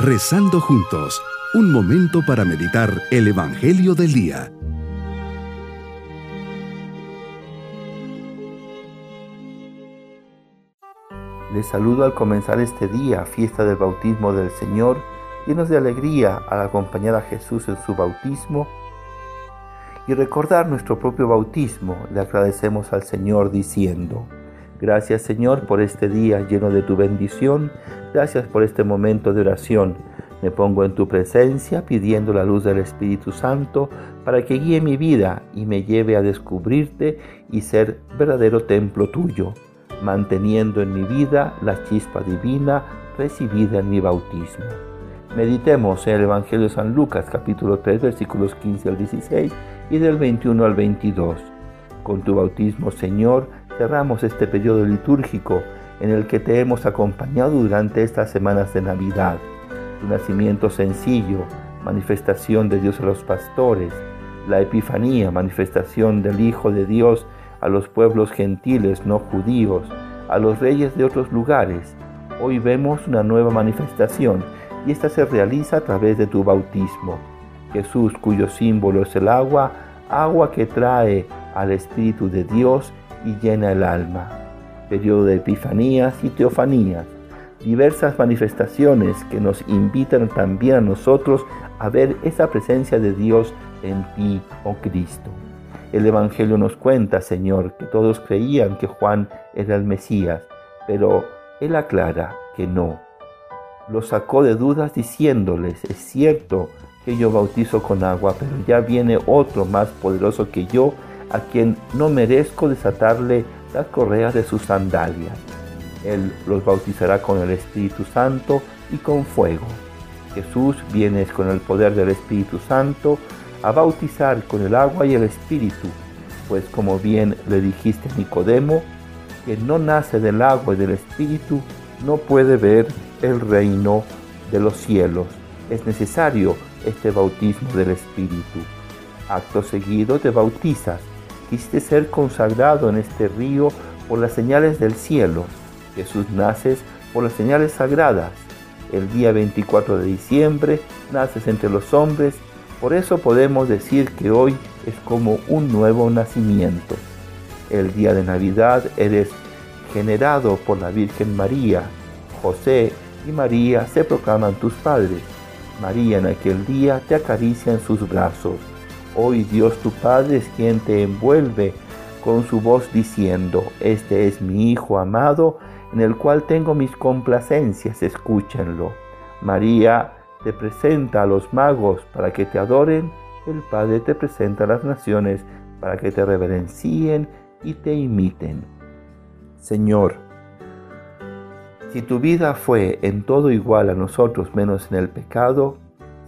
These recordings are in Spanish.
Rezando juntos, un momento para meditar el Evangelio del Día. Les saludo al comenzar este día, fiesta del bautismo del Señor, llenos de alegría al acompañar a Jesús en su bautismo y recordar nuestro propio bautismo, le agradecemos al Señor diciendo, Gracias Señor por este día lleno de tu bendición, gracias por este momento de oración. Me pongo en tu presencia pidiendo la luz del Espíritu Santo para que guíe mi vida y me lleve a descubrirte y ser verdadero templo tuyo manteniendo en mi vida la chispa divina recibida en mi bautismo. Meditemos en el Evangelio de San Lucas capítulo 3 versículos 15 al 16 y del 21 al 22. Con tu bautismo, Señor, cerramos este periodo litúrgico en el que te hemos acompañado durante estas semanas de Navidad. Tu nacimiento sencillo, manifestación de Dios a los pastores, la Epifanía, manifestación del Hijo de Dios a los pueblos gentiles no judíos, a los reyes de otros lugares. Hoy vemos una nueva manifestación y esta se realiza a través de tu bautismo. Jesús, cuyo símbolo es el agua, agua que trae al Espíritu de Dios y llena el alma. Periodo de epifanías y teofanías, diversas manifestaciones que nos invitan también a nosotros a ver esa presencia de Dios en ti, oh Cristo. El Evangelio nos cuenta, Señor, que todos creían que Juan era el Mesías, pero él aclara que no. Lo sacó de dudas diciéndoles, es cierto que yo bautizo con agua, pero ya viene otro más poderoso que yo, a quien no merezco desatarle las correas de sus sandalias. Él los bautizará con el Espíritu Santo y con fuego. Jesús viene con el poder del Espíritu Santo a bautizar con el agua y el Espíritu, pues como bien le dijiste a Nicodemo, que no nace del agua y del Espíritu, no puede ver el reino de los cielos. Es necesario este bautismo del Espíritu. Acto seguido te bautizas. Quisiste ser consagrado en este río por las señales del cielo. Jesús naces por las señales sagradas. El día 24 de diciembre naces entre los hombres por eso podemos decir que hoy es como un nuevo nacimiento. El día de Navidad eres generado por la Virgen María. José y María se proclaman tus padres. María en aquel día te acaricia en sus brazos. Hoy Dios tu Padre es quien te envuelve con su voz diciendo, Este es mi Hijo amado, en el cual tengo mis complacencias, escúchenlo. María te presenta a los magos para que te adoren, el Padre te presenta a las naciones para que te reverencien y te imiten. Señor, si tu vida fue en todo igual a nosotros menos en el pecado,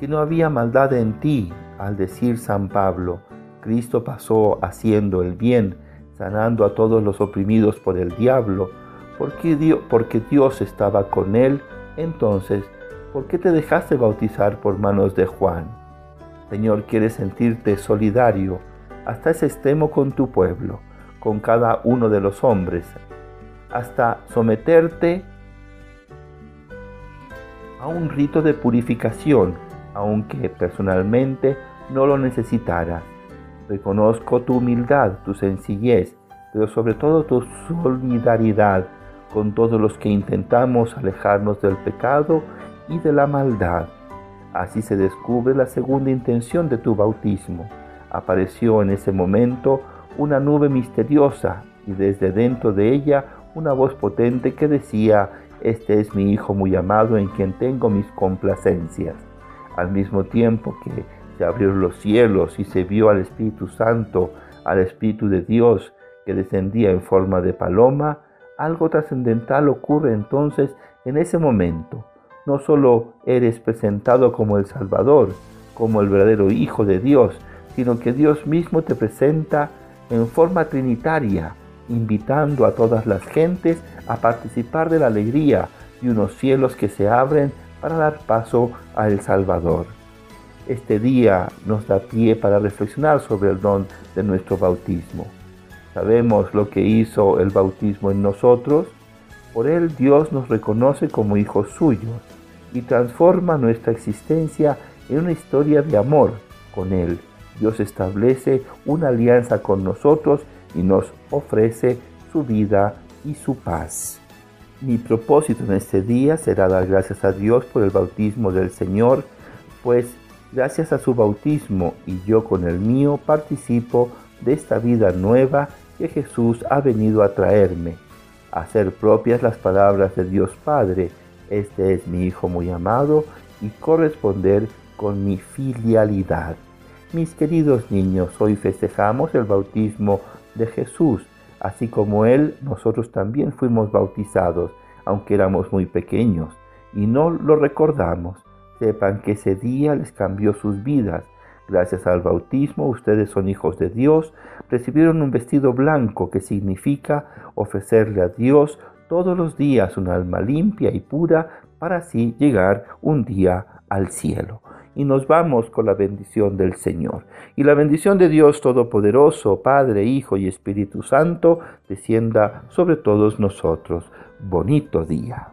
si no había maldad en ti, al decir San Pablo, Cristo pasó haciendo el bien, sanando a todos los oprimidos por el diablo, porque Dios, porque Dios estaba con él, entonces ¿por qué te dejaste bautizar por manos de Juan? Señor, quieres sentirte solidario hasta ese extremo con tu pueblo, con cada uno de los hombres, hasta someterte a un rito de purificación, aunque personalmente no lo necesitaras. Reconozco tu humildad, tu sencillez, pero sobre todo tu solidaridad con todos los que intentamos alejarnos del pecado y de la maldad. Así se descubre la segunda intención de tu bautismo. Apareció en ese momento una nube misteriosa y desde dentro de ella una voz potente que decía, Este es mi Hijo muy amado en quien tengo mis complacencias. Al mismo tiempo que se abrieron los cielos y se vio al Espíritu Santo, al Espíritu de Dios que descendía en forma de paloma, algo trascendental ocurre entonces en ese momento no solo eres presentado como el Salvador, como el verdadero Hijo de Dios, sino que Dios mismo te presenta en forma trinitaria, invitando a todas las gentes a participar de la alegría de unos cielos que se abren para dar paso al Salvador. Este día nos da pie para reflexionar sobre el don de nuestro bautismo. Sabemos lo que hizo el bautismo en nosotros, por él Dios nos reconoce como hijos suyos y transforma nuestra existencia en una historia de amor con Él. Dios establece una alianza con nosotros y nos ofrece su vida y su paz. Mi propósito en este día será dar gracias a Dios por el bautismo del Señor, pues gracias a su bautismo y yo con el mío participo de esta vida nueva que Jesús ha venido a traerme. Hacer propias las palabras de Dios Padre, este es mi Hijo muy amado, y corresponder con mi filialidad. Mis queridos niños, hoy festejamos el bautismo de Jesús. Así como Él, nosotros también fuimos bautizados, aunque éramos muy pequeños, y no lo recordamos. Sepan que ese día les cambió sus vidas. Gracias al bautismo ustedes son hijos de Dios, recibieron un vestido blanco que significa ofrecerle a Dios todos los días un alma limpia y pura para así llegar un día al cielo y nos vamos con la bendición del Señor. Y la bendición de Dios Todopoderoso, Padre, Hijo y Espíritu Santo, descienda sobre todos nosotros. Bonito día.